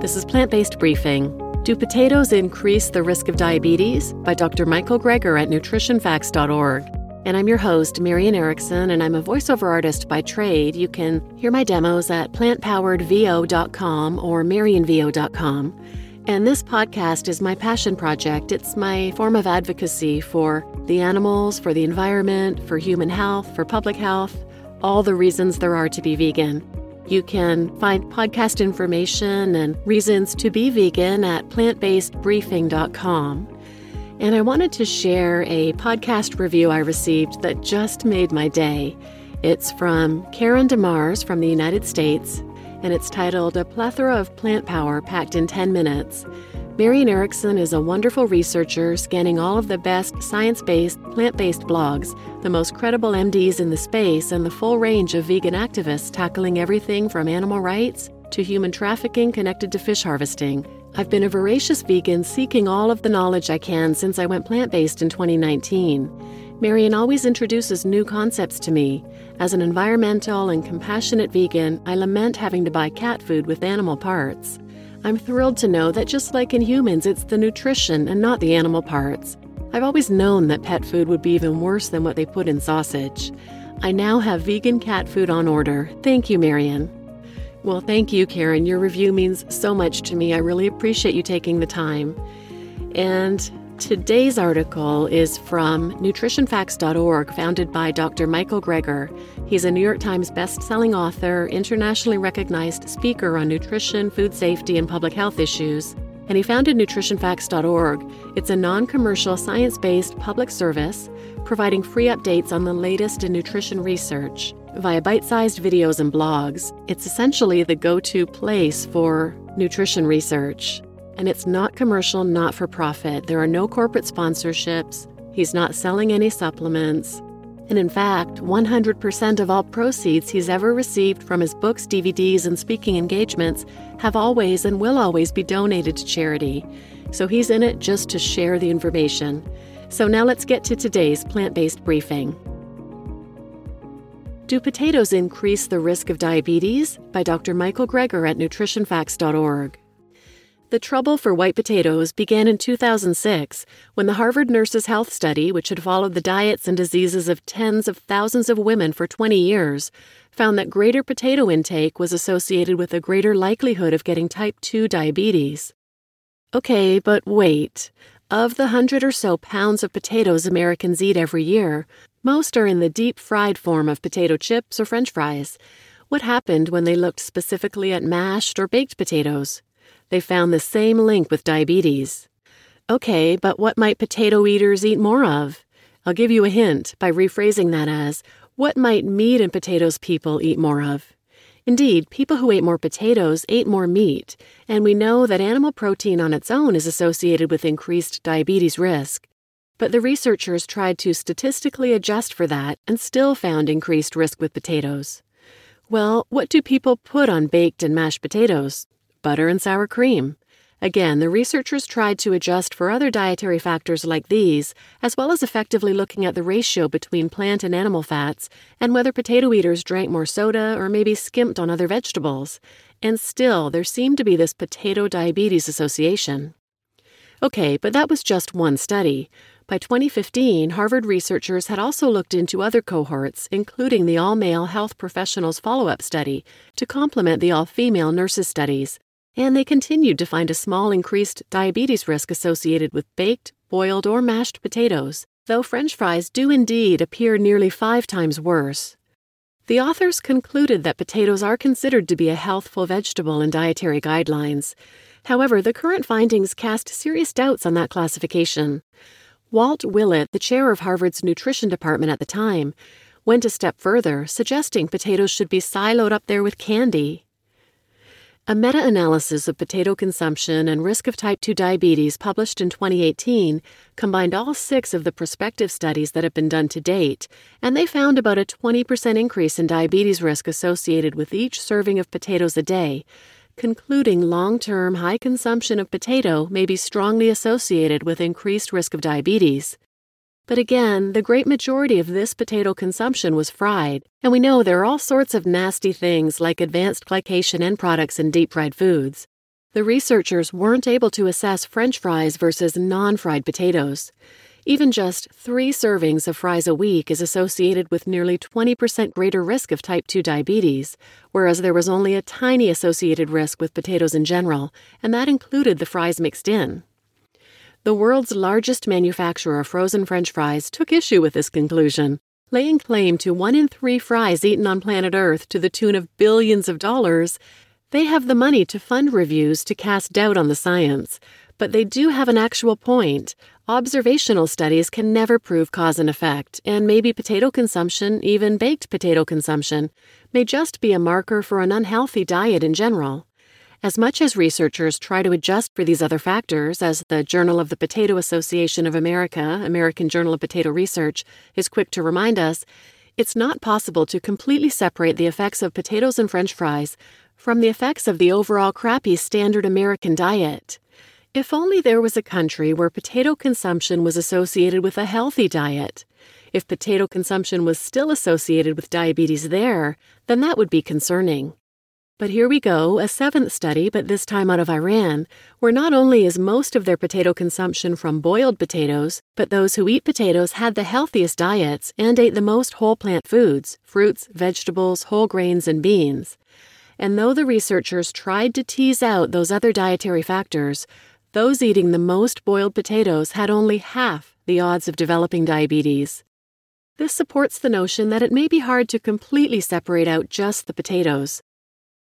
This is Plant Based Briefing. Do potatoes increase the risk of diabetes? by Dr. Michael Greger at nutritionfacts.org. And I'm your host, Marian Erickson, and I'm a voiceover artist by trade. You can hear my demos at plantpoweredvo.com or marianvo.com. And this podcast is my passion project. It's my form of advocacy for the animals, for the environment, for human health, for public health, all the reasons there are to be vegan. You can find podcast information and reasons to be vegan at plantbasedbriefing.com. And I wanted to share a podcast review I received that just made my day. It's from Karen DeMars from the United States, and it's titled A Plethora of Plant Power Packed in 10 Minutes. Marian Erickson is a wonderful researcher scanning all of the best science based, plant based blogs, the most credible MDs in the space, and the full range of vegan activists tackling everything from animal rights to human trafficking connected to fish harvesting. I've been a voracious vegan seeking all of the knowledge I can since I went plant based in 2019. Marian always introduces new concepts to me. As an environmental and compassionate vegan, I lament having to buy cat food with animal parts. I'm thrilled to know that just like in humans, it's the nutrition and not the animal parts. I've always known that pet food would be even worse than what they put in sausage. I now have vegan cat food on order. Thank you, Marian. Well, thank you, Karen. Your review means so much to me. I really appreciate you taking the time. And Today's article is from nutritionfacts.org, founded by Dr. Michael Greger. He's a New York Times best-selling author, internationally recognized speaker on nutrition, food safety, and public health issues. And he founded nutritionfacts.org. It's a non-commercial, science-based public service providing free updates on the latest in nutrition research via bite-sized videos and blogs. It's essentially the go-to place for nutrition research and it's not commercial, not for profit. There are no corporate sponsorships. He's not selling any supplements. And in fact, 100% of all proceeds he's ever received from his books, DVDs, and speaking engagements have always and will always be donated to charity. So he's in it just to share the information. So now let's get to today's plant based briefing. Do potatoes increase the risk of diabetes? by Dr. Michael Greger at nutritionfacts.org. The trouble for white potatoes began in 2006 when the Harvard Nurses Health Study, which had followed the diets and diseases of tens of thousands of women for 20 years, found that greater potato intake was associated with a greater likelihood of getting type 2 diabetes. Okay, but wait. Of the hundred or so pounds of potatoes Americans eat every year, most are in the deep fried form of potato chips or french fries. What happened when they looked specifically at mashed or baked potatoes? They found the same link with diabetes. Okay, but what might potato eaters eat more of? I'll give you a hint by rephrasing that as what might meat and potatoes people eat more of? Indeed, people who ate more potatoes ate more meat, and we know that animal protein on its own is associated with increased diabetes risk. But the researchers tried to statistically adjust for that and still found increased risk with potatoes. Well, what do people put on baked and mashed potatoes? Butter and sour cream. Again, the researchers tried to adjust for other dietary factors like these, as well as effectively looking at the ratio between plant and animal fats and whether potato eaters drank more soda or maybe skimped on other vegetables. And still, there seemed to be this potato diabetes association. Okay, but that was just one study. By 2015, Harvard researchers had also looked into other cohorts, including the all male health professionals follow up study, to complement the all female nurses studies and they continued to find a small increased diabetes risk associated with baked, boiled, or mashed potatoes, though French fries do indeed appear nearly five times worse. The authors concluded that potatoes are considered to be a healthful vegetable in dietary guidelines. However, the current findings cast serious doubts on that classification. Walt Willett, the chair of Harvard's nutrition department at the time, went a step further, suggesting potatoes should be siloed up there with candy. A meta analysis of potato consumption and risk of type 2 diabetes published in 2018 combined all six of the prospective studies that have been done to date, and they found about a 20% increase in diabetes risk associated with each serving of potatoes a day, concluding long term high consumption of potato may be strongly associated with increased risk of diabetes. But again, the great majority of this potato consumption was fried, and we know there are all sorts of nasty things like advanced glycation end products in deep fried foods. the researchers weren't able to assess French fries versus non fried potatoes. Even just three servings of fries a week is associated with nearly 20% greater risk of type 2 diabetes, whereas there was only a tiny associated risk with potatoes in general, and that included the fries mixed in. The world's largest manufacturer of frozen French fries took issue with this conclusion, laying claim to one in three fries eaten on planet Earth to the tune of billions of dollars. They have the money to fund reviews to cast doubt on the science, but they do have an actual point. Observational studies can never prove cause and effect, and maybe potato consumption, even baked potato consumption, may just be a marker for an unhealthy diet in general. As much as researchers try to adjust for these other factors, as the Journal of the Potato Association of America, American Journal of Potato Research, is quick to remind us, it's not possible to completely separate the effects of potatoes and french fries from the effects of the overall crappy standard American diet. If only there was a country where potato consumption was associated with a healthy diet. If potato consumption was still associated with diabetes there, then that would be concerning. But here we go, a seventh study, but this time out of Iran, where not only is most of their potato consumption from boiled potatoes, but those who eat potatoes had the healthiest diets and ate the most whole plant foods fruits, vegetables, whole grains, and beans. And though the researchers tried to tease out those other dietary factors, those eating the most boiled potatoes had only half the odds of developing diabetes. This supports the notion that it may be hard to completely separate out just the potatoes.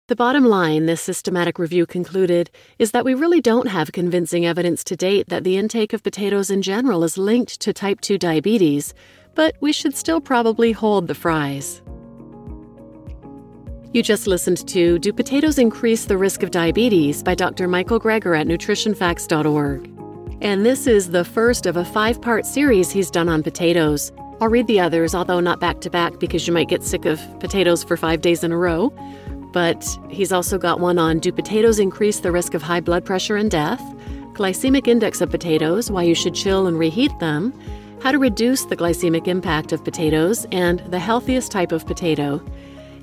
The bottom line, this systematic review concluded, is that we really don't have convincing evidence to date that the intake of potatoes in general is linked to type 2 diabetes, but we should still probably hold the fries. You just listened to Do Potatoes Increase the Risk of Diabetes by Dr. Michael Greger at nutritionfacts.org. And this is the first of a five part series he's done on potatoes. I'll read the others, although not back to back because you might get sick of potatoes for five days in a row. But he's also got one on Do Potatoes Increase the Risk of High Blood Pressure and Death? Glycemic Index of Potatoes, Why You Should Chill and Reheat Them, How to Reduce the Glycemic Impact of Potatoes, and The Healthiest Type of Potato.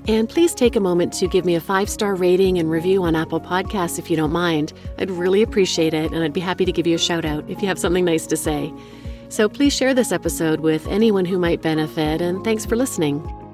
And please take a moment to give me a five star rating and review on Apple Podcasts if you don't mind. I'd really appreciate it, and I'd be happy to give you a shout out if you have something nice to say. So please share this episode with anyone who might benefit, and thanks for listening.